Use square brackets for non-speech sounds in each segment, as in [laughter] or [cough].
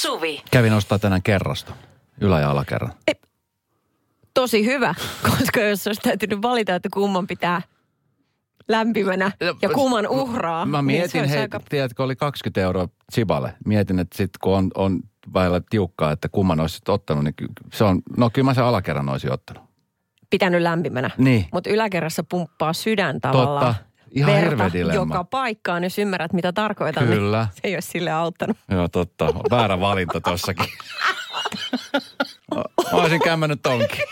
Suvi. Kävin ostaa tänään kerrasta. Ylä- ja alakerran. Tosi hyvä, [laughs] koska jos olisi täytynyt valita, että kumman pitää lämpimänä ja kumman uhraa. Mä niin mietin, olisi hei, aika- tiedätkö, oli 20 euroa Chiballe. Mietin, että sit kun on, on väillä tiukkaa, että kumman olisit ottanut, niin se on, no kyllä mä sen alakerran olisin ottanut. pitänyt lämpimänä. Niin. Mutta yläkerrassa pumppaa sydän tavallaan. Totta. Ihan verta joka paikkaan, jos ymmärrät mitä tarkoitan. Kyllä. Niin se ei olisi sille auttanut. Joo, totta. Väärä valinta tossakin. Mä olisin kämmännyt tonkin.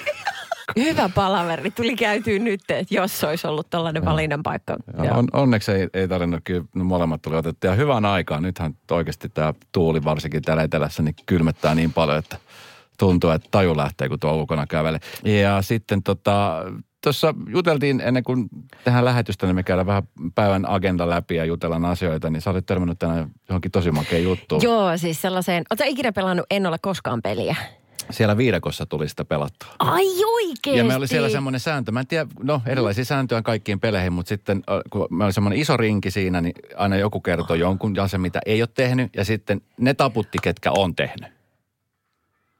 Hyvä palaveri. Tuli käytyä nyt, että jos olisi ollut tällainen valinnan paikka. On, onneksi ei, ei tarvinnut, kyllä molemmat tuli otettu. Ja hyvään aikaan. Nythän oikeasti tämä tuuli varsinkin täällä etelässä niin kylmettää niin paljon, että tuntuu, että taju lähtee, kun tuo ulkona kävelee. Ja sitten tota, tuossa juteltiin ennen kuin tähän lähetystä, niin me käydään vähän päivän agenda läpi ja jutellaan asioita, niin sä olit törmännyt tänään johonkin tosi makea juttu. Joo, siis sellaiseen. Oletko ikinä pelannut En ole koskaan peliä? Siellä viidakossa tuli sitä pelattua. Ai oikeesti? Ja me oli siellä semmoinen sääntö, mä en tiedä, no erilaisia sääntöjä kaikkiin peleihin, mutta sitten äh, kun me oli semmoinen iso rinki siinä, niin aina joku kertoi jonkun asian, mitä ei ole tehnyt, ja sitten ne taputti, ketkä on tehnyt.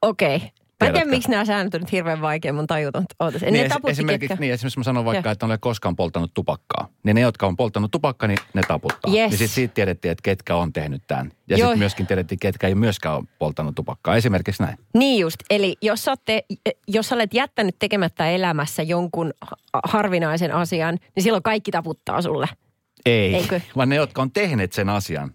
Okei. Okay. Mä en tiedä, miksi nämä säännöt on nyt hirveän vaikea mun tajuta. Ootas. Niin, ne es- esimerkiksi, ketkä? niin, esimerkiksi mä sanon vaikka, Joo. että en ole koskaan polttanut tupakkaa. Niin ne, jotka on polttanut tupakkaa, niin ne taputtaa. Yes. Niin sitten siitä tiedettiin, että ketkä on tehnyt tämän. Ja sitten myöskin tiedettiin, ketkä ei myöskään ole polttanut tupakkaa. Esimerkiksi näin. Niin just. Eli jos ootte, jos olet jättänyt tekemättä elämässä jonkun ha- harvinaisen asian, niin silloin kaikki taputtaa sulle. Ei, Eikö? vaan ne, jotka on tehneet sen asian.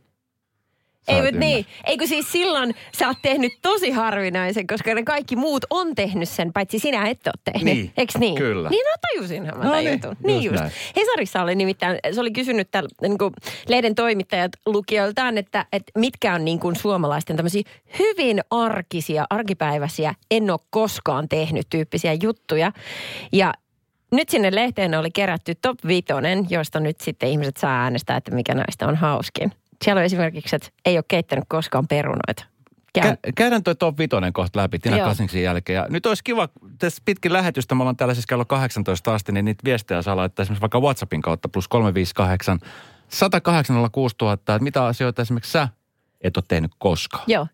Ei, mutta niin. Eikö siis silloin sä oot tehnyt tosi harvinaisen, koska ne kaikki muut on tehnyt sen, paitsi sinä et ole tehnyt. Niin, Eiks niin? kyllä. Niin no tajusinhan mä No niin, jutun. Niin just just. näin. Hesarissa oli nimittäin, se oli kysynyt täällä niin kuin lehden toimittajat lukijoiltaan, että, että mitkä on niin kuin suomalaisten tämmöisiä hyvin arkisia, arkipäiväisiä, en ole koskaan tehnyt tyyppisiä juttuja. Ja nyt sinne lehteen oli kerätty top vitonen, josta nyt sitten ihmiset saa äänestää, että mikä näistä on hauskin. Siellä on esimerkiksi, että ei ole keittänyt koskaan perunoita. Käy. Kä- käydään toi top 5 kohta läpi Tina Joo. Kasinksin jälkeen. Ja nyt olisi kiva, tässä pitkin lähetystä, me ollaan täällä siis kello 18 asti, niin niitä viestejä saa laittaa esimerkiksi vaikka WhatsAppin kautta plus 358 108 000, että mitä asioita esimerkiksi sä et ole tehnyt koskaan. Joo.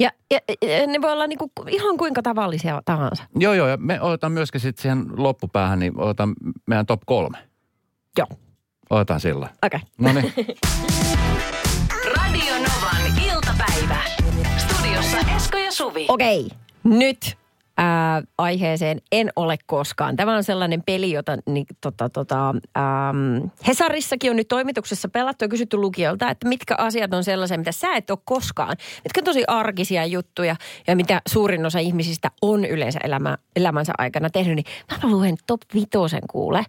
Ja, ja, ja ne voi olla niinku ihan kuinka tavallisia tahansa. Joo, joo, ja me otetaan myöskin sitten siihen loppupäähän, niin otetaan meidän top kolme. Joo. Otetaan sillä. Okei. No niin, Radio Novan iltapäivä. Studiossa Esko ja Suvi. Okei. Nyt ää, aiheeseen en ole koskaan. Tämä on sellainen peli, jota niin, tota, tota, äm, Hesarissakin on nyt toimituksessa pelattu ja kysytty lukijoilta, että mitkä asiat on sellaisia, mitä sä et ole koskaan. Mitkä on tosi arkisia juttuja ja mitä suurin osa ihmisistä on yleensä elämä, elämänsä aikana tehnyt. Niin mä luen top vitosen kuule.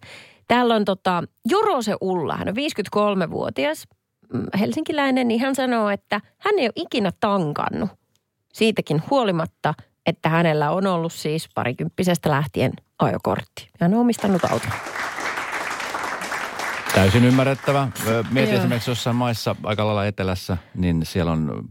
Täällä on tota, Jorose Ulla, hän on 53-vuotias, mm, helsinkiläinen, niin hän sanoo, että hän ei ole ikinä tankannut siitäkin huolimatta, että hänellä on ollut siis parikymppisestä lähtien ajokortti. Hän on omistanut auton. täysin ymmärrettävä. Mietin Joo. esimerkiksi jossain maissa aika lailla etelässä, niin siellä on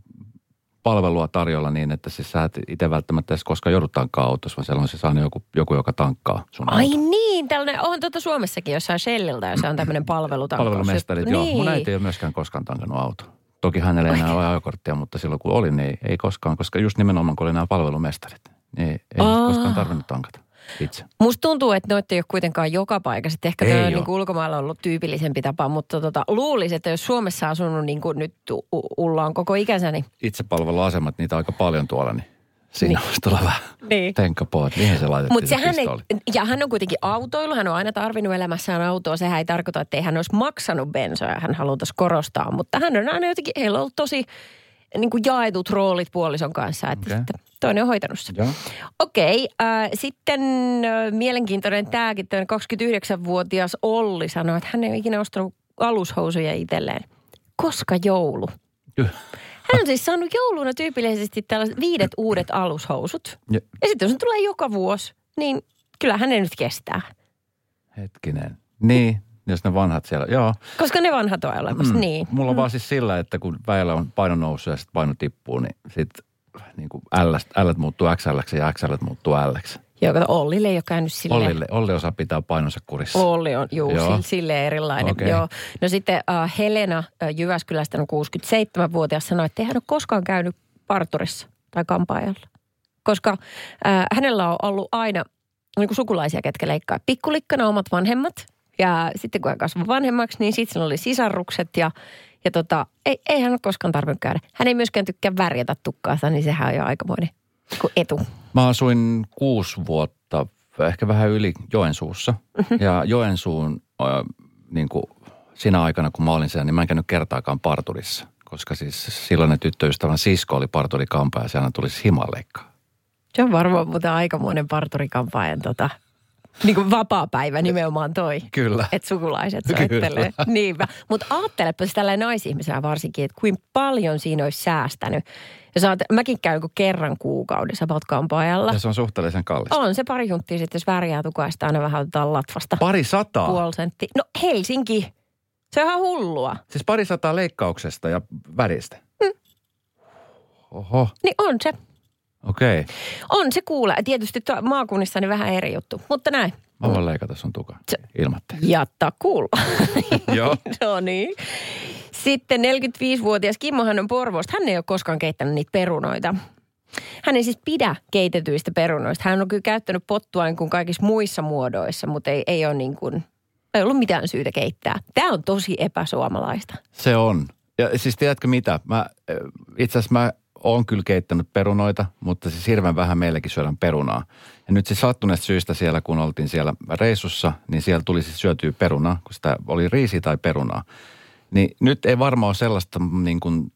palvelua tarjolla niin, että siis sä et itse välttämättä edes koskaan joudut tankkaa autossa, vaan siellä on siis aina joku, joku joka tankkaa sun Ai auton. niin, tällainen, on tuota Suomessakin jossain Shelliltä, jos on tämmöinen [clears throat] palvelutankkaus. Palvelumestarit, joo. Niin. Mun äiti ei ole myöskään koskaan tankannut auto. Toki hänellä ei enää ole ajokorttia, mutta silloin kun oli, niin ei koskaan, koska just nimenomaan kun oli nämä palvelumestarit, niin ei Aa. koskaan tarvinnut tankata itse. Musta tuntuu, että noita ei ole kuitenkaan joka paikassa. että Ehkä Ei tämä on oo. niin kuin ulkomailla ollut tyypillisempi tapa, mutta tota, luulisin, että jos Suomessa asunut niin kuin nyt U- Ulla on koko ikänsä, niin Itsepalveluasemat, niitä on aika paljon tuolla, niin siinä niin. tulla vähän Niin. tenkkapoot. Mihin se laitettiin se sehän ei, pistooli? ja hän on kuitenkin autoilu, hän on aina tarvinnut elämässään autoa. Sehän ei tarkoita, että ei hän olisi maksanut bensoja, hän haluttaisi korostaa. Mutta hän on aina jotenkin, heillä on ollut tosi niin kuin jaetut roolit puolison kanssa, että okay. sitten toinen on hoitanut sen. Okei, äh, sitten äh, mielenkiintoinen tämäkin, tämä 29-vuotias Olli sanoi, että hän ei ole ikinä ostanut alushousuja itselleen. Koska joulu? Hän on siis saanut jouluna tyypillisesti tällaiset viidet uudet alushousut. Ja, Ja sitten jos ne tulee joka vuosi, niin kyllä hänen nyt kestää. hetkinen. Niin, jos ne vanhat siellä. Joo. Koska ne vanhat on olemassa, mm. niin. Mulla on vaan siis sillä, että kun väellä on paino noussut ja sitten paino tippuu, niin sitten niin kuin L, L muuttuu XL ja XL muuttuu L. Joo, kato, Ollille ei ole käynyt silleen. Ollille, Olli osaa pitää painonsa kurissa. Olli on, juu, Joo. Sille erilainen. Okei. Joo. No sitten uh, Helena uh, Jyväskylästä on 67-vuotias sanoi, että ei hän ole koskaan käynyt parturissa tai kampaajalla. Koska äh, hänellä on ollut aina niin kuin sukulaisia, ketkä leikkaa pikkulikkana omat vanhemmat. Ja sitten kun hän kasvoi vanhemmaksi, niin sitten oli sisarrukset ja, ja tota, ei, ei hän ole koskaan tarvinnut käydä. Hän ei myöskään tykkää värjätä tukkaansa, niin sehän on jo aikamoinen etu. Mä asuin kuusi vuotta, ehkä vähän yli Joensuussa. Mm-hmm. Ja Joensuun äh, niin kuin siinä aikana, kun mä olin siellä, niin mä en käynyt kertaakaan parturissa. Koska siis silloinen tyttöystävän sisko oli parturikampa ja siellä tulisi himalleikkaa. Se on varmaan muuten aikamoinen parturikampaajan tota, niin kuin vapaa-päivä nimenomaan toi. Kyllä. Että sukulaiset soittelee. Niinpä. Mutta ajattelepa siis tällä naisihmisenä varsinkin, että kuinka paljon siinä olisi säästänyt. Ja saat, mäkin käyn kuin kerran kuukaudessa about kampaajalla. Ja se on suhteellisen kallista. On se pari hunttia sitten, jos värjää tukaista, aina vähän otetaan latvasta. Pari sataa? Puoli sentti. No Helsinki. Se on ihan hullua. Siis pari sataa leikkauksesta ja väristä? Mm. Oho. Niin on se. Okei. Okay. On se kuule. Tietysti tuo maakunnissa niin vähän eri juttu, mutta näin. Mä voin leikata sun tuka. Ilmatteeksi. Jatta kuulla. [laughs] Joo. no niin. Sitten 45-vuotias Kimmohan on Porvoosta. Hän ei ole koskaan keittänyt niitä perunoita. Hän ei siis pidä keitetyistä perunoista. Hän on kyllä käyttänyt pottua niin kuin kaikissa muissa muodoissa, mutta ei, ei ole niin kuin, ei ollut mitään syytä keittää. Tämä on tosi epäsuomalaista. Se on. Ja siis tiedätkö mitä? Mä, itse asiassa mä oon kyllä keittänyt perunoita, mutta siis hirveän vähän meillekin syödään perunaa. Ja nyt siis sattuneesta syystä siellä, kun oltiin siellä reissussa, niin siellä tuli siis syötyä perunaa, kun sitä oli riisi tai perunaa. Niin nyt ei varmaan ole sellaista niin kuin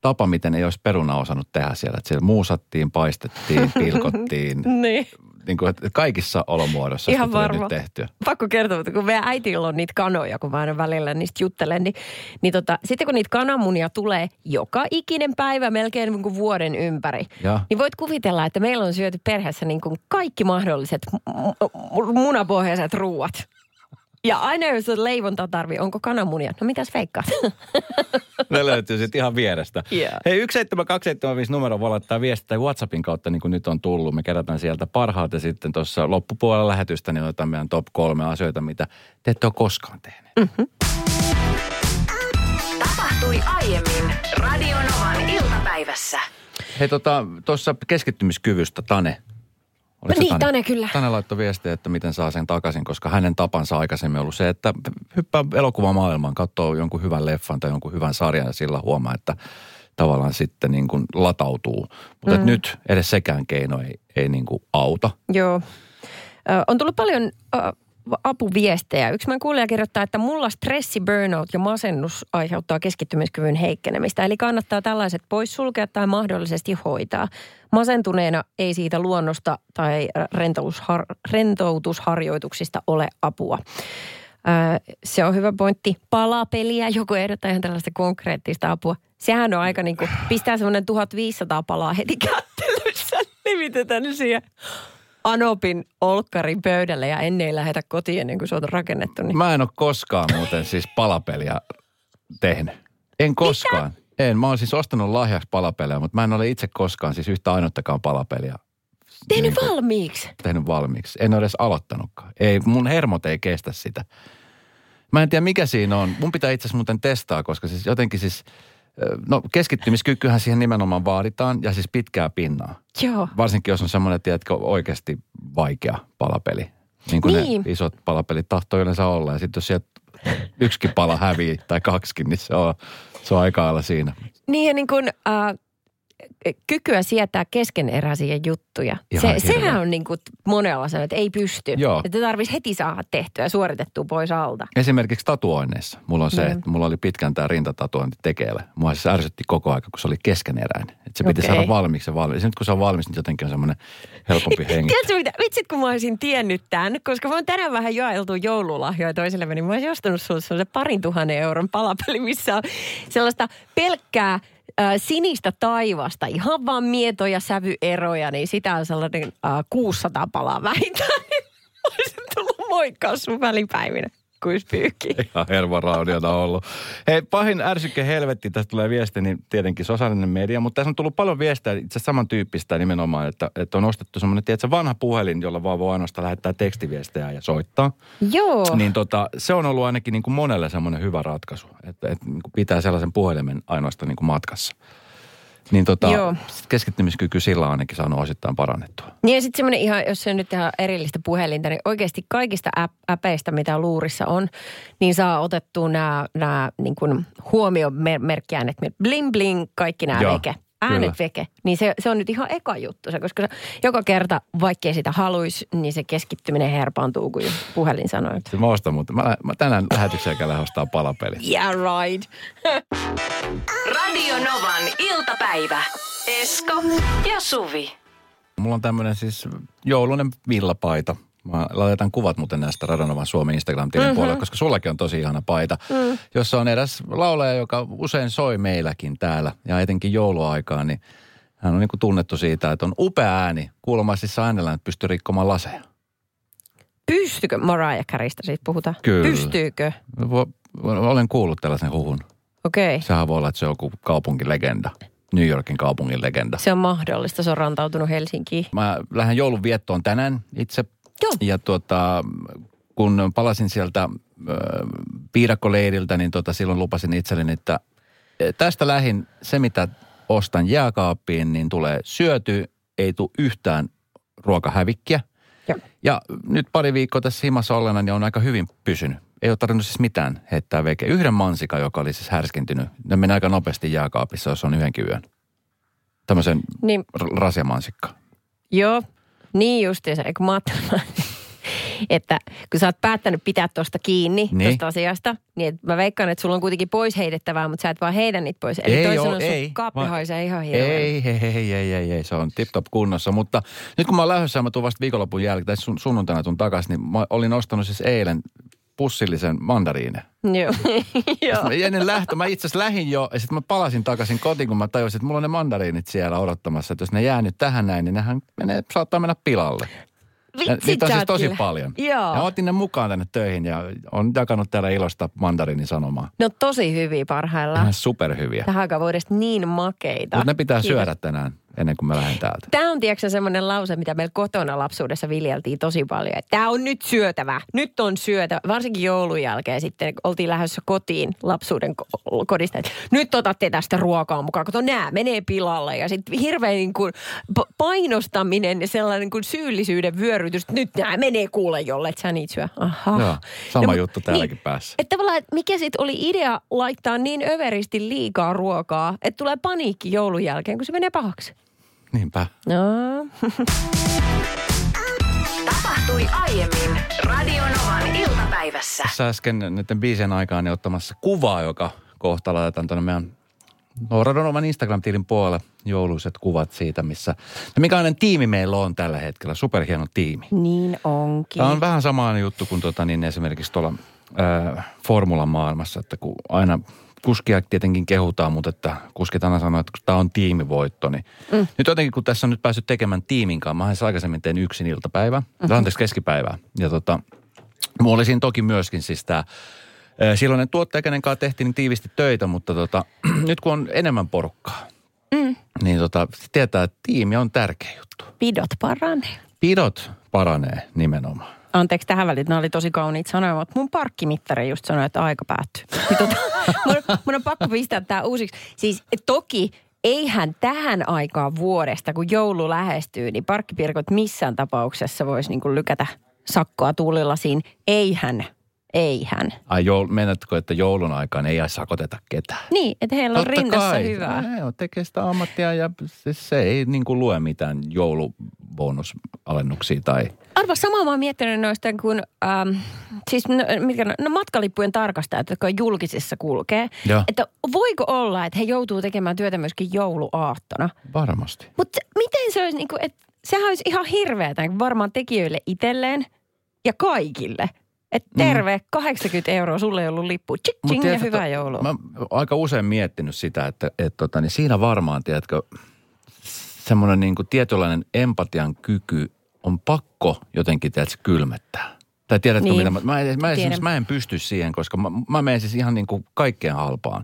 tapa, miten ei olisi peruna osannut tehdä siellä. Että siellä muusattiin, paistettiin, [laughs] pilkottiin. niin niin kuin, että kaikissa olomuodossa Ihan varma. nyt tehtyä. Pakko kertoa, että kun meidän äitillä on niitä kanoja, kun mä aina välillä niistä juttelen, niin, niin tota, sitten kun niitä kananmunia tulee joka ikinen päivä melkein niin kuin vuoden ympäri, ja. niin voit kuvitella, että meillä on syöty perheessä niin kuin kaikki mahdolliset munapohjaiset ruuat. Ja aina jos on leivonta tarvii, onko kananmunia? No mitäs feikkaat? [laughs] ne löytyy sitten ihan vierestä. Yeah. Hei, 17275 numero voi laittaa viestiä WhatsAppin kautta, niin kuin nyt on tullut. Me kerätään sieltä parhaat ja sitten tuossa loppupuolella lähetystä, niin otetaan meidän top kolme asioita, mitä te ette ole koskaan tehneet. Mm-hmm. Tapahtui aiemmin Radionovan iltapäivässä. Hei, tuossa tota, keskittymiskyvystä, Tane, Oliko niin, Tane? Tane kyllä. Tane laittoi viestiä, että miten saa sen takaisin, koska hänen tapansa aikaisemmin ollut se, että hyppää elokuvamaailmaan, katsoo jonkun hyvän leffan tai jonkun hyvän sarjan ja sillä huomaa, että tavallaan sitten niin kuin latautuu. Mutta mm. nyt edes sekään keino ei, ei niin kuin auta. Joo. Ö, on tullut paljon ö, apuviestejä. Yksi mä kuulija kirjoittaa, että mulla stressi, burnout ja masennus aiheuttaa keskittymiskyvyn heikkenemistä. Eli kannattaa tällaiset poissulkea tai mahdollisesti hoitaa. Masentuneena ei siitä luonnosta tai rentoutushar- rentoutusharjoituksista ole apua. Öö, se on hyvä pointti. Palapeliä, joku ehdottaa ihan tällaista konkreettista apua. Sehän on aika niin kuin, pistää semmoinen 1500 palaa heti kättelyssä. [laughs] Nimitetään siihen Anopin olkkarin pöydälle ja ennen ei lähetä kotiin ennen kuin se on rakennettu. Niin. Mä en ole koskaan muuten siis palapeliä tehnyt. En koskaan. Mitä? En. Mä oon siis ostanut lahjaksi palapeliä, mutta mä en ole itse koskaan siis yhtä ainuttakaan palapeliä. Tehnyt niin, valmiiksi? Tehnyt valmiiksi. En ole edes aloittanutkaan. Ei, mun hermot ei kestä sitä. Mä en tiedä mikä siinä on. Mun pitää itse asiassa muuten testaa, koska siis jotenkin siis – No keskittymiskykyhän siihen nimenomaan vaaditaan ja siis pitkää pinnaa. Joo. Varsinkin jos on semmoinen, tiedätkö, oikeasti vaikea palapeli. Niin kuin niin. ne isot palapelit tahtoo yleensä olla. Ja sitten jos sieltä yksikin pala hävii tai kaksikin, niin se on, se on aika lailla siinä. Niin ja niin kuin, äh, kykyä sietää keskeneräisiä juttuja. se, sehän on niin kuin monella sanoo, että ei pysty. Joo. Että tarvitsisi heti saada tehtyä ja suoritettua pois alta. Esimerkiksi tatuoinneissa. Mulla on se, mm. että mulla oli pitkän tämä rintatatuointi tekeillä. Mua siis ärsytti koko aika, kun se oli keskeneräinen. Että se piti okay. saada valmiiksi se valmis. Nyt kun se on valmis, niin jotenkin on semmoinen helpompi [laughs] hengi. Tiedätkö mitä? Vitsit, kun mä olisin tiennyt tämän, koska mä oon tänään vähän jaeltu joululahjoja toiselle, niin mä olisin ostanut sulle parin tuhannen euron palapeli, missä on sellaista pelkkää äh, sinistä taivasta, ihan vaan mietoja sävyeroja, niin sitä on sellainen äh, 600 palaa vähintään. [laughs] Olisin tullut moikkaa sun välipäivinä kuispyykki. [laughs] Ihan hervaraudiona ollut. Hei, pahin ärsykke helvetti, tästä tulee viesti, niin tietenkin sosiaalinen media, mutta tässä on tullut paljon viestejä itse asiassa samantyyppistä nimenomaan, että, että on ostettu semmoinen, tiedätkö, vanha puhelin, jolla vaan voi ainoastaan lähettää tekstiviestejä ja soittaa. Joo. Niin tota, se on ollut ainakin niin kuin monelle semmoinen hyvä ratkaisu, että, että niin kuin pitää sellaisen puhelimen ainoastaan niin kuin matkassa. Niin tota, Joo. keskittymiskyky sillä on ainakin saanut osittain parannettua. Niin ja sitten semmoinen ihan, jos se on nyt ihan erillistä puhelinta, niin oikeasti kaikista äpeistä, mitä luurissa on, niin saa otettua nämä, nämä niin kuin huomiomerkkiäänet, bling bling, kaikki nämä Joo. Äänet kyllä. veke. Niin se, se on nyt ihan eka juttu se, koska se, joka kerta, vaikkei sitä haluaisi, niin se keskittyminen herpaantuu, kun puhelin sanoo, että mä ostan, mutta mä, mä tänään lähetyksen käydään ostaa palapeli. yeah right. [laughs] Radio Novan iltapäivä. Esko ja Suvi. Mulla on tämmöinen siis joulunen villapaita. Mä laitetaan kuvat muuten näistä Radonovan Suomen Instagram-tilin mm-hmm. puolella, koska sullakin on tosi ihana paita, mm. jossa on eräs laulaja, joka usein soi meilläkin täällä ja etenkin jouluaikaan, niin hän on niin kuin tunnettu siitä, että on upea ääni, kuulomaisissa äänellä, että pystyy rikkomaan laseja. Pystykö, Mariah Careystä siitä puhutaan? Kyllä. Pystyykö? Olen kuullut tällaisen huhun. Okei. Okay. Sehän voi olla, että se on joku kaupunkilegenda, New Yorkin kaupungin legenda. Se on mahdollista, se on rantautunut Helsinkiin. Mä lähden joulun viettoon tänään itse. Joo. Ja tuota, kun palasin sieltä äh, piirakkoleiriltä, niin tota, silloin lupasin itselleni, että eh, tästä lähin se, mitä ostan jääkaappiin, niin tulee syöty, ei tule yhtään ruokahävikkiä. Joo. Ja nyt pari viikkoa tässä himassa olleena, niin on aika hyvin pysynyt. Ei ole tarvinnut siis mitään heittää veke. Yhden mansikan, joka oli siis härskintynyt. Ne meni aika nopeasti jääkaapissa, jos on yhdenkin yön. Tämmöisen Niin, r- rasjamansikka. joo, niin justiinsa. Eikö mä ajattelin, että kun sä oot päättänyt pitää tuosta kiinni, Niin. tuosta asiasta, niin et mä veikkaan, että sulla on kuitenkin pois heitettävää, mutta sä et vaan heitä niitä pois. Eli Ei toisin sun ei. kaappi Mä- haisee ihan hirveän. Ei, ei, ei, ei, ei, ei, se on tip-top kunnossa. Mutta nyt kun mä oon lähdössä mä tuun vasta viikonlopun jälkeen, tai sun, sunnuntaina tuun takaisin, niin mä olin ostanut siis eilen pussillisen mandariine. Joo. [laughs] Ennen lähtö, mä itse asiassa lähin jo, ja sitten mä palasin takaisin kotiin, kun mä tajusin, että mulla on ne mandariinit siellä odottamassa. Että jos ne jää nyt tähän näin, niin nehän menee, saattaa mennä pilalle. Vitsit niitä on siis tosi kyllä. paljon. Joo. Ja otin ne mukaan tänne töihin ja on jakanut täällä ilosta mandariinin sanomaa. Ne on tosi hyviä parhaillaan. Ihan superhyviä. Tähän aikaan vuodesta niin makeita. Mutta ne pitää Kiitos. syödä tänään ennen kuin mä lähden täältä. Tämä on tiedätkö semmoinen lause, mitä meillä kotona lapsuudessa viljeltiin tosi paljon. Että tämä on nyt syötävä. Nyt on syötävä. Varsinkin joulun jälkeen sitten oltiin lähdössä kotiin lapsuuden ko- kodista. Että nyt otatte tästä ruokaa mukaan, kun nämä menee pilalle. Ja sitten hirveän niin kuin pa- painostaminen ja sellainen niin kuin syyllisyyden vyörytys. että Nyt nämä menee kuule jolle, että sä niitä syö. Aha. Joo, sama mut- juttu täälläkin päässä. Että tavallaan, että mikä sitten oli idea laittaa niin överisti liikaa ruokaa, että tulee paniikki joulun jälkeen, kun se menee pahaksi. Niinpä. No. Tapahtui aiemmin Radio Novan iltapäivässä. Tässä äsken näiden biisien aikaan niin ottamassa kuvaa, joka kohta laitetaan tuonne meidän Noradonovan Instagram-tilin puolelle jouluiset kuvat siitä, missä... Ja mikäinen tiimi meillä on tällä hetkellä, superhieno tiimi. Niin onkin. Tämä on vähän sama juttu kuin tota, niin esimerkiksi tuolla äh, formulan maailmassa, että kun aina kuskia tietenkin kehutaan, mutta että kuskit aina sanoo, että tämä on tiimivoitto, niin mm. nyt jotenkin kun tässä on nyt päässyt tekemään tiimin kanssa, mä aikaisemmin tein yksin iltapäivää, mm-hmm. anteeksi keskipäivää, ja tota, mulla oli siinä toki myöskin siis tämä silloinen tuottaja, kenen kanssa tehtiin niin tiivisti töitä, mutta tota, [clears throat] nyt kun on enemmän porukkaa, mm. niin tota, tietää, että tiimi on tärkeä juttu. Pidot paranee. Pidot paranee nimenomaan. Anteeksi tähän väliin, nämä oli tosi kauniit sanoja, mutta mun parkkimittari just sanoi, että aika päättyy. [laughs] Niin tota, mun, mun on pakko pistää tämä uusiksi. Siis toki eihän tähän aikaan vuodesta, kun joulu lähestyy, niin parkkipirkot missään tapauksessa voisi niinku lykätä sakkoa tuulilasiin. Eihän, eihän. Ai joul, menetkö, että joulun aikaan ei sakoteta ketään? Niin, että heillä on rinnassa hyvää. Ne on tekee sitä ammattia ja siis se ei niin kuin lue mitään joulubonus-alennuksia tai... Arva samaa mä oon miettinyt noista kuin, ähm, siis no, mitkä, no, matkalippujen tarkastajat, jotka julkisissa kulkee. Joo. Että voiko olla, että he joutuu tekemään työtä myöskin jouluaattona. Varmasti. Mutta miten se olisi, niin kuin, että sehän olisi ihan hirveätä varmaan tekijöille itselleen ja kaikille. Että terve, 80 euroa, sulle ei ollut lippu. Tsik, ja hyvää joulua. Mä aika usein miettinyt sitä, että, että tota, niin siinä varmaan, tiedätkö, semmoinen niin kuin tietynlainen empatian kyky on pakko jotenkin, tiedätkö, kylmettää. Tai tiedätkö, Niin. mitä mä, mä, en- mä, esimerkiksi mä en pysty siihen, koska mä, mä menen siis ihan niin kuin kaikkeen halpaan.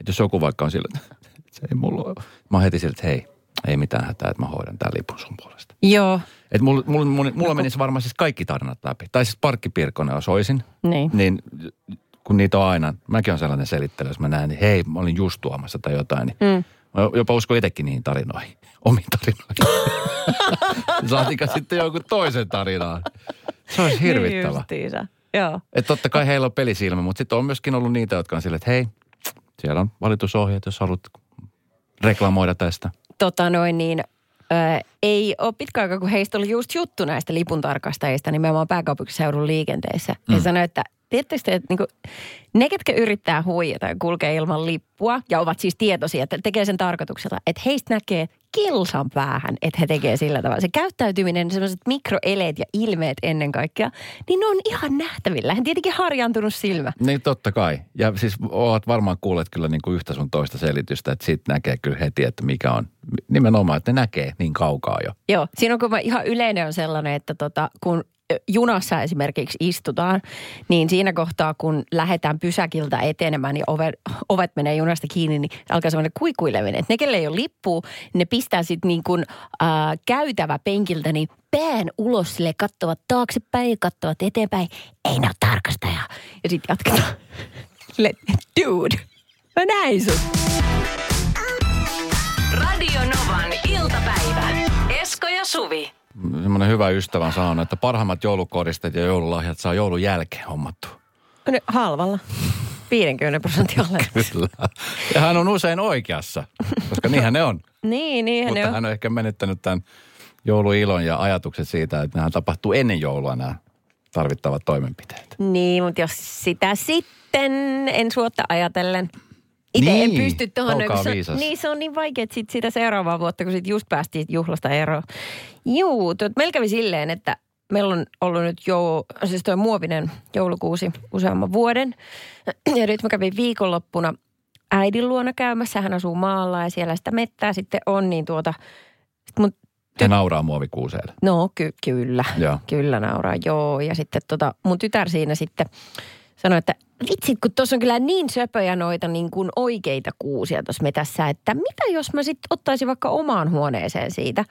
Että jos joku vaikka on sillä, että [laughs] se ei mulla ole. Mä oon heti sillä, että hei, ei mitään hätää, että mä hoidan tämän lipun sun puolesta. Joo, Että mulla, mulla, mulla, mulla menisi varmaan siis kaikki tarinat läpi. Tai siis parkkipirkkonen, jos oisin. niin. Niin kun niitä on aina, mäkin on sellainen selittely, jos mä näen, niin hei, mä olin just tuomassa tai jotain, niin mm. Mä jopa uskon itsekin niihin tarinoihin. [laughs] Omiin tarinoihin. [laughs] Saatika sitten jonkun toisen tarinaan. Se olisi hirvittävä. Niin. Joo. Että totta kai heillä on pelisilmä, mutta sitten on myöskin ollut niitä, jotka on silleen, että hei, siellä on valitusohjeet, jos haluat reklamoida tästä. Tota noin niin, ö, ei ole pitkä aika, kun heistä oli just juttu näistä lipuntarkastajista nimenomaan pääkaupunkiseudun liikenteessä. Mm. He sanoi, että tiedättekö te, että niinku, ne, ketkä yrittää huijata ja kulkee ilman lippua ja ovat siis tietoisia, että tekee sen tarkoituksella, että heistä näkee kilsan päähän, että he tekee sillä tavalla. Se käyttäytyminen, sellaiset mikroeleet ja ilmeet ennen kaikkea, niin ne on ihan nähtävillä. Hän tietenkin harjaantunut silmä. Niin totta kai. Ja siis olet varmaan kuulleet kyllä niin kuin yhtä sun toista selitystä, että siitä näkee kyllä heti, että mikä on. Nimenomaan, että ne näkee niin kaukaa jo. Joo, siinä on kun ihan yleinen on sellainen, että tota, kun junassa esimerkiksi istutaan, niin siinä kohtaa, kun lähdetään pysäkiltä etenemään, niin ovet, ovet menee junasta kiinni, niin alkaa semmoinen kuikuileminen. Ne, kelle ei ole lippua, ne pistää sitten niin kuin äh, käytävä penkiltä, niin pään ulos sille katsovat taaksepäin ja katsovat eteenpäin. Ei ne ole tarkastaja. Ja sitten jatketaan. [laughs] Sille, Dude, mä näin sun. Radio Novan iltapäivä. Esko ja Suvi. Semmoinen hyvä ystävä on sanonut, että parhaimmat joulukoristeet ja joululahjat saa joulun jälkeen hommattu. No, halvalla. 50 prosenttia alle. [laughs] Kyllä. Ja hän on usein oikeassa, koska niinhän ne on. [laughs] Niin, niin ne Mutta on. hän on ehkä menettänyt tämän jouluilon ja ajatukset siitä, että nämä tapahtuu ennen joulua nämä tarvittavat toimenpiteet. Niin, mutta jos sitä sitten en suotta ajatellen. Itse Niin, en pysty tuohon. se, niin, se on niin vaikea että sit sitä seuraavaa vuotta, kun sit just päästiin juhlasta eroon. Juu, tuot, meillä kävi silleen, että meillä on ollut nyt jo, siis toi muovinen joulukuusi useamman vuoden. Ja nyt mä kävin viikonloppuna äidin luona käymässä. Hän asuu maalla ja siellä sitä mettää sitten on, niin tuota... Mun He nauraa muovikuuseelle. No ky- kyllä, Joo. kyllä nauraa, joo. Ja sitten tota, mun tytär siinä sitten sanoi, että vitsit, kun tuossa on kyllä niin söpöjä noita niin kuin oikeita kuusia tuossa metässä, että mitä jos mä sitten ottaisin vaikka omaan huoneeseen siitä.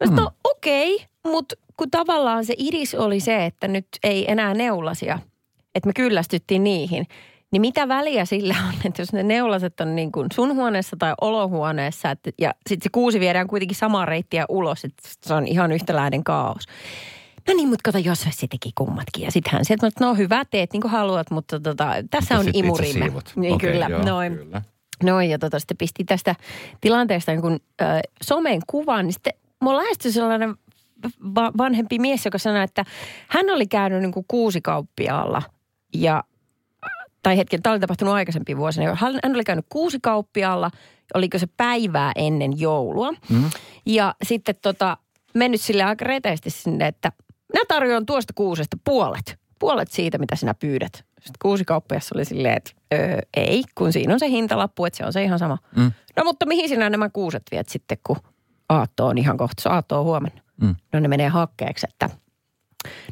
Mä sanoin, no okei, mutta kun tavallaan se idis oli se, että nyt ei enää neulasia, että me kyllästyttiin niihin. Niin mitä väliä sillä on, että jos ne neulaset on niin kuin sun huoneessa tai olohuoneessa, että, ja sitten se kuusi viedään kuitenkin samaa reittiä ulos, että se on ihan yhtäläinen kaos. No niin, mutta kato, jos olisi sittenkin kummatkin. Ja sitten hän sieltä, että no hyvä, teet niin kuin haluat, mutta tota, tässä on imurimme. Niin Okei, kyllä, joo, noin. Kyllä. Noin, ja tota, sitten pisti tästä tilanteesta niin kun, ö, somen kuvan, niin sitten mulla lähestyi sellainen va- vanhempi mies, joka sanoi, että hän oli käynyt niin kuin kuusikauppiaalla ja tai hetken, tämä oli tapahtunut aikaisempi vuosina. Hän hän oli käynyt kuusikauppiaalla, oliko se päivää ennen joulua. Mm. Ja sitten tota, mennyt sille aika reteesti sinne, että minä tarjoan tuosta kuusesta puolet. Puolet siitä, mitä sinä pyydät. Sitten kuusikauppiassa oli silleen, että öö, ei, kun siinä on se hintalappu, että se on se ihan sama. Mm. No mutta mihin sinä nämä kuuset viet sitten, kun aatto on ihan kohta, se aatto on huomenna. Mm. No ne menee hakkeeksi, että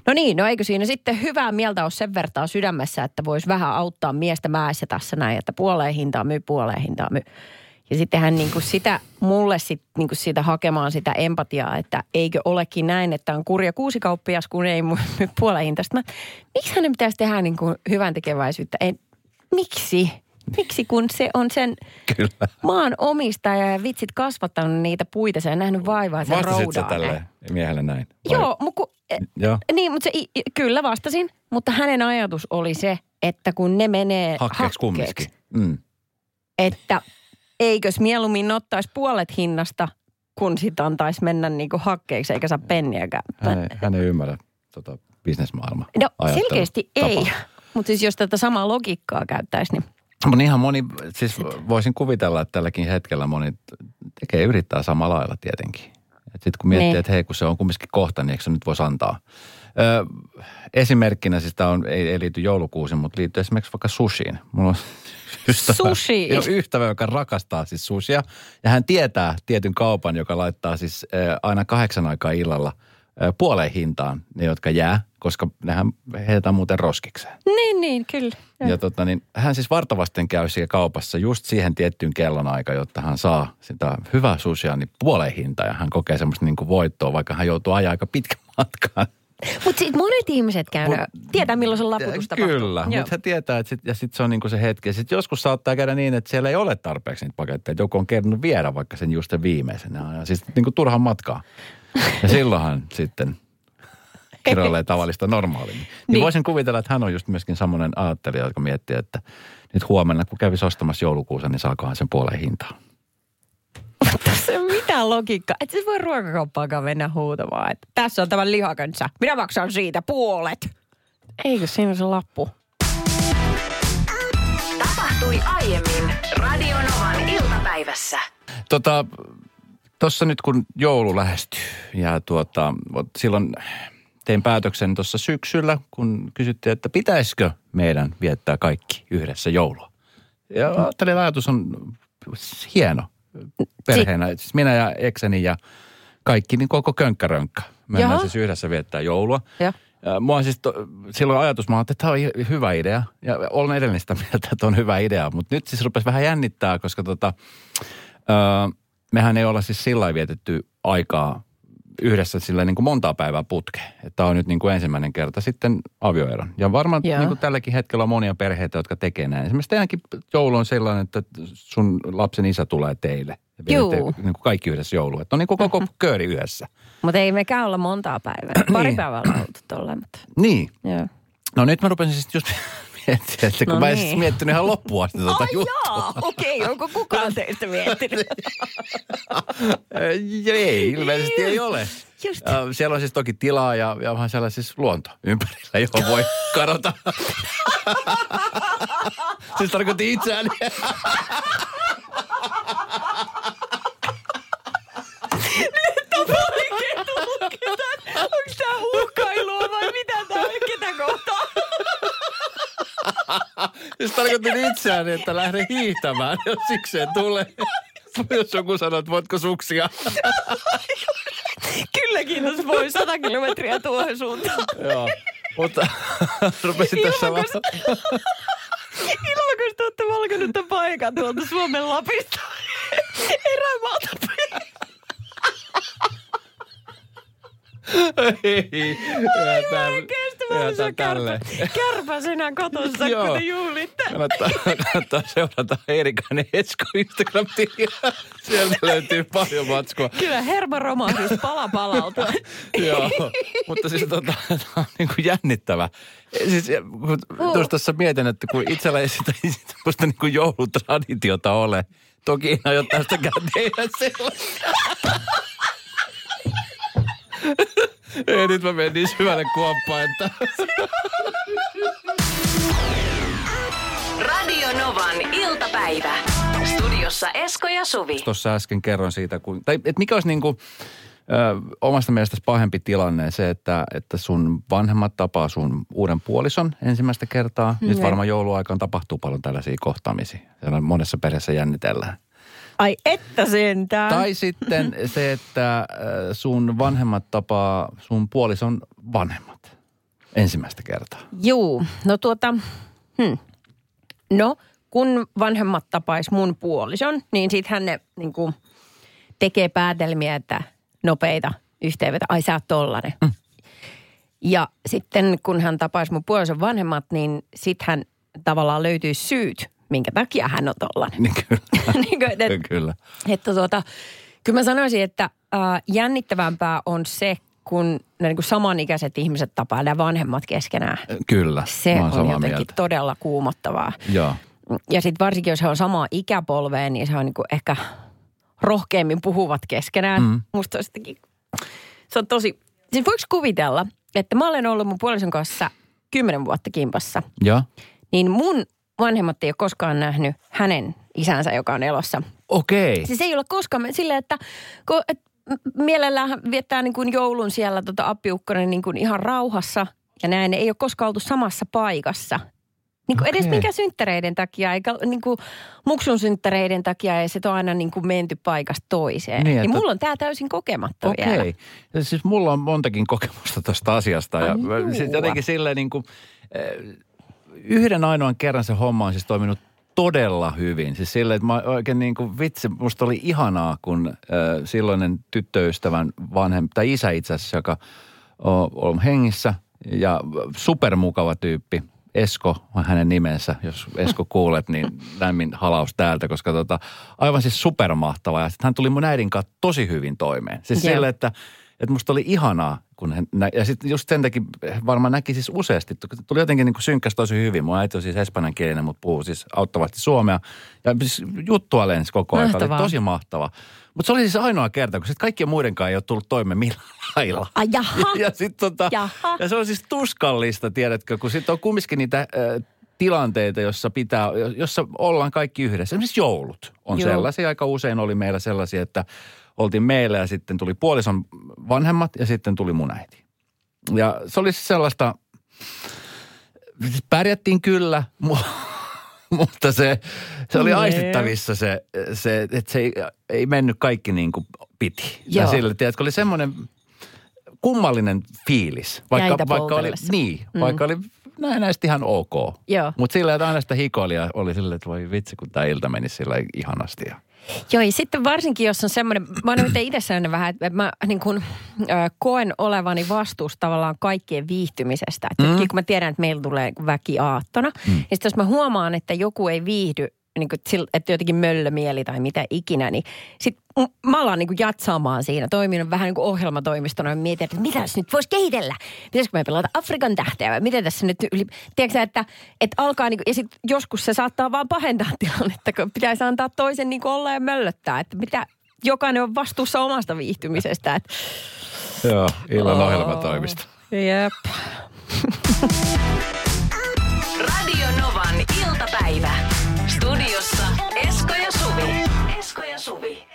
No niin, no eikö siinä sitten hyvää mieltä ole sen vertaa sydämessä, että voisi vähän auttaa miestä mäessä tässä näin, että puoleen hintaa myy, puoleen hintaa myy. Ja sitten hän niin kuin sitä, mulle sit, niin kuin siitä hakemaan sitä empatiaa, että eikö olekin näin, että on kurja kuusikauppias, kun ei [laughs] myy. Sitten mä, miksi hänen pitäisi tehdä niin kuin hyvän tekeväisyyttä? Ei, miksi? Miksi, kun se on sen Kyllä. maan omistaja ja vitsit kasvattanut niitä puita ja nähnyt vaivaa, että se Vastasit sä tälle miehelle näin? Vai- Joo, mutta kun, Joo. niin, mutta se, kyllä vastasin, mutta hänen ajatus oli se, että kun ne menee Hakkeeksi kumminkin. Mm. että eikös mieluummin ottaisi puolet hinnasta, kun sit antaisi mennä niinku hakkeeksi eikä saa penniäkään. Hän, ei, hän ei ymmärrä tota bisnesmaailmaa. No selkeästi ei, mutta siis jos tätä samaa logiikkaa käyttäisi, niin Mutta ihan moni, siis voisin kuvitella, että tälläkin hetkellä moni tekee, yrittää samalla lailla tietenkin. Sitten kun miettii, Niin. että hei, kun se on kumminkin kohta, niin eikö se nyt voisi antaa? Ö, esimerkkinä siis tämä on, ei, ei liity joulukuusiin, mutta liittyy esimerkiksi vaikka sushiin. Mulla on ystävä, Sushi. Joo, ystävä, joka rakastaa siis sushia. Ja hän tietää tietyn kaupan, joka laittaa siis ö, aina kahdeksan aikaa illalla ö, puoleen hintaan ne, jotka jää, koska nehän heitetään muuten roskikseen. niin, niin, kyllä. Ja tota, niin, hän siis vartavasten käy siellä kaupassa just siihen tiettyyn kellonaika, jotta hän saa sitä hyvää susia niin puoleen hintaa ja hän kokee semmoista niin kuin voittoa, vaikka hän joutuu ajaa aika pitkän matkaan Mutta sitten monet ihmiset käy, Mut- tietää milloin se laputus tapahtuu. Kyllä, mutta he tietää, että sit, ja sitten se on niinku se hetki. Sitten joskus saattaa käydä niin, että siellä ei ole tarpeeksi niitä paketteja. Joku on kerännyt viedä vaikka sen just sen viimeisenä. Ja siis niinku turhan matkaa. Ja [laughs] silloinhan sitten kiroilee tavallista normaalimmin. Niin. niin voisin kuvitella, että hän on just myöskin semmoinen ajattelija, joka miettii, että nyt huomenna, kun kävisi ostamassa joulukuussa, niin saakohan sen puoleen hintaa. Mitään logiikkaa. Et sä voi ruokakauppaakaan mennä huutamaan, että tässä on tämä lihakansa. Minä maksan siitä puolet. Eikö siinä se lappu? Tapahtui aiemmin Radionovan iltapäivässä. Tota, tuossa nyt kun joulu lähestyy ja tuota, silloin tein päätöksen tuossa syksyllä, kun kysyttiin, että pitäisikö meidän viettää kaikki yhdessä joulua. Ja ajattelin, että ajatus on hieno perheenä. Siis minä ja ekseni ja kaikki, niin koko könkkärönkkä. Mennään Jaha. siis yhdessä viettää joulua. Ja Mua on siis to, silloin ajatus, mä että tämä on hyvä idea. Ja olen edelleen sitä mieltä, että on hyvä idea. Mutta nyt siis rupesi vähän jännittää, koska tota, öö, mehän ei olla siis sillä vietetty aikaa yhdessä sillä niin kuin montaa päivää putkeen. Tämä on nyt niin kuin ensimmäinen kerta sitten avioeron. Ja varmaan Joo. niin kuin tälläkin hetkellä on monia perheitä, jotka tekee näin. Esimerkiksi teidänkin joulu on sellainen, että sun lapsen isä tulee teille. Juu. niin kuin kaikki yhdessä joulua. Että on niin kuin koko kööri yhdessä. Mutta ei mekään olla montaa päivää. Pari Niin. päivää oltu tolleen, mutta Niin. joo. No nyt mä rupesin siis just että kun No mä en niin. siis miettinyt ihan loppuun asti tota Ai juttua. jaa, okei, onko kukaan teistä miettinyt? Ei, ilmeisesti ei ole. Just. Siellä on siis toki tilaa ja, ja vähän siellä siis luonto ympärillä, johon voi kadota. siis tarkoitti itseäni. Oikein tulkitaan. Onko tää uhkailua vai mitä tää on? Ketä kohtaa? Siis tarkoitin itseäni, että lähden hiihtämään, jos sikseen tulee. Jos joku sanoo, että voitko suksia. Kylläkin, jos voi 100 kilometriä tuohon suuntaan. Joo. Mutta rupesin tässä vasta. Te olette valkannut tämän paikan tuolta Suomen Lapista. Erämaalta Ei, jätään, Oikeesti mä kärpä, kärpäsenä kotossa, Joo. kun te juhlitte. Kannattaa, kannattaa seurata Eerikan Esko Instagram-tiliä. Sieltä löytyy paljon matskua. Kyllä hermo romahdus pala palalta. [laughs] Joo, mutta siis tota, tämä on niin kuin jännittävä. Siis tuossa tässä mietin, että kun itsellä ei sitä, sitä niin kuin joulutraditiota ole. Toki en aio tästäkään tehdä sellaista. Ei, nyt mä menen niin syvälle kuoppaan, että... Radio Novan iltapäivä. Studiossa Esko ja Suvi. tuossa äsken kerroin siitä, kun, tai et mikä olisi niin kuin, ö, omasta mielestäsi pahempi tilanne se, että, että sun vanhemmat tapaa sun uuden puolison ensimmäistä kertaa. Nyt Mm. varmaan jouluaikaan tapahtuu paljon tällaisia kohtaamisia. Siellä monessa perheessä jännitellään. Ai että sentään. Tai sitten se, että ö, sun vanhemmat tapaa sun puolison vanhemmat ensimmäistä kertaa. Juu, no tuota, hmm. no kun vanhemmat tapais mun puolison, niin sit ne niin kuin, tekee päätelmiä, että nopeita yhteenvetä, ai sä oot tollanen. Mm. Ja sitten kun hän tapaisi mun puolison vanhemmat, niin sit hän tavallaan löytyy syyt, minkä takia hän on tollanen. Niin kyllä. [laughs] niin kuin, että, kyllä. että tuota, kyllä mä sanoisin, että äh, jännittävämpää on se, kun ne niin kuin samanikäiset ihmiset tapaa nämä vanhemmat keskenään. Kyllä, Se on jotenkin mieltä. todella kuumottavaa. Joo. Ja sitten varsinkin, jos he on samaa ikäpolvea, niin se on niinku ehkä rohkeammin puhuvat keskenään. Mm. Musta on se on tosi, siis voiko kuvitella, että mä olen ollut mun puolison kanssa kymmenen vuotta kimpassa, Ja? niin mun vanhemmat ei ole koskaan nähnyt hänen isänsä, joka on elossa. Okei. Siis ei ole koskaan silleen, että ko, et, m- mielellään viettää niin kuin joulun siellä tota appiukkonen niin kuin ihan rauhassa ja näin. Ei ole koskaan oltu samassa paikassa. Niin kuin edes Okei. minkä synttäreiden takia, eikä niin kuin muksun synttäreiden takia, ei se ole aina niin kuin menty paikasta toiseen. Niin, Niin, että- mulla on tämä täysin kokematta vielä. Okei. Ja siis mulla on montakin kokemusta tästä asiasta. Ja sit jotenkin silleen niin kuin, eh, yhden ainoan kerran se homma on siis toiminut todella hyvin. Siis silleen, että mä oikein niin kuin vitsi, musta oli ihanaa, kun äh, silloinen tyttöystävän vanhem, tai isä itse asiassa, joka o- on hengissä ja supermukava tyyppi. Esko on hänen nimensä. Jos Esko [laughs] kuulet, niin lämmin halaus täältä, koska tota, aivan siis supermahtava. Ja sitten hän tuli mun äidin kanssa tosi hyvin toimeen. Siis Joo. sille, että, että musta oli ihanaa, kun hän, nä- ja sitten just sen takia varmaan näki siis useasti, tuli jotenkin niin synkkäs tosi hyvin. Mun äiti on siis espanjankielinen, mutta puhuu siis auttavasti suomea. Ja siis juttua lensi koko ajan. Oli tosi mahtava. Mutta se oli siis ainoa kerta, kun sit kaikkien muidenkaan ei ole tullut toimeen millään [laughs] lailla. Ai jaha. Ja, [laughs] ja, sit tota, Jaha. ja se on siis tuskallista, tiedätkö, kun sitten on kumminkin niitä äh, tilanteita, jossa pitää, jossa ollaan kaikki yhdessä. Esimerkiksi joulut on Joo. sellaisia. Aika usein oli meillä sellaisia, että oltiin meillä ja sitten tuli puolison vanhemmat ja sitten tuli mun äiti. Ja se oli siis sellaista, siis pärjättiin kyllä, mu- [laughs] mutta se, se oli Nee. aistittavissa se, se että se ei, ei mennyt kaikki niin kuin piti. Ja Joo. sille, tiedätkö, oli semmoinen kummallinen fiilis. Vaikka, Jäitä vaikka oli, niin, mm. vaikka oli näin näistä ihan ok. Mutta sillä että aina sitä hikoilia oli silleen, että voi vitsi, kun tämä ilta meni sillä ihanasti. Ja. Joo, ja sitten varsinkin, jos on semmoinen, mä oon itse sellainen vähän, että mä niin kun, ö, koen olevani vastuussa tavallaan kaikkien viihtymisestä. Että mm. kun mä tiedän, että meillä tulee väki aattona, mm. ja sitten jos mä huomaan, että joku ei viihdy, niin kuin, että jotenkin möllömieli tai mitä ikinä, niin sitten mä alan niin jatsaamaan siinä. Toimin vähän niin kuin ohjelmatoimistona ja mietin, että mitä tässä nyt voisi kehitellä? Pitäisikö me pelata Afrikan tähteä vai miten tässä nyt yli... Tiedätkö että, että alkaa niin kuin, ja sit joskus se saattaa vaan pahentaa [laughs] tilannetta, kun pitäisi antaa toisen niin kuin olla ja möllöttää. Että mitä, jokainen on vastuussa omasta viihtymisestä. Että... Joo, illan oh. ohjelmatoimista. Jep. [laughs] Radio Novan iltapäivä. soube.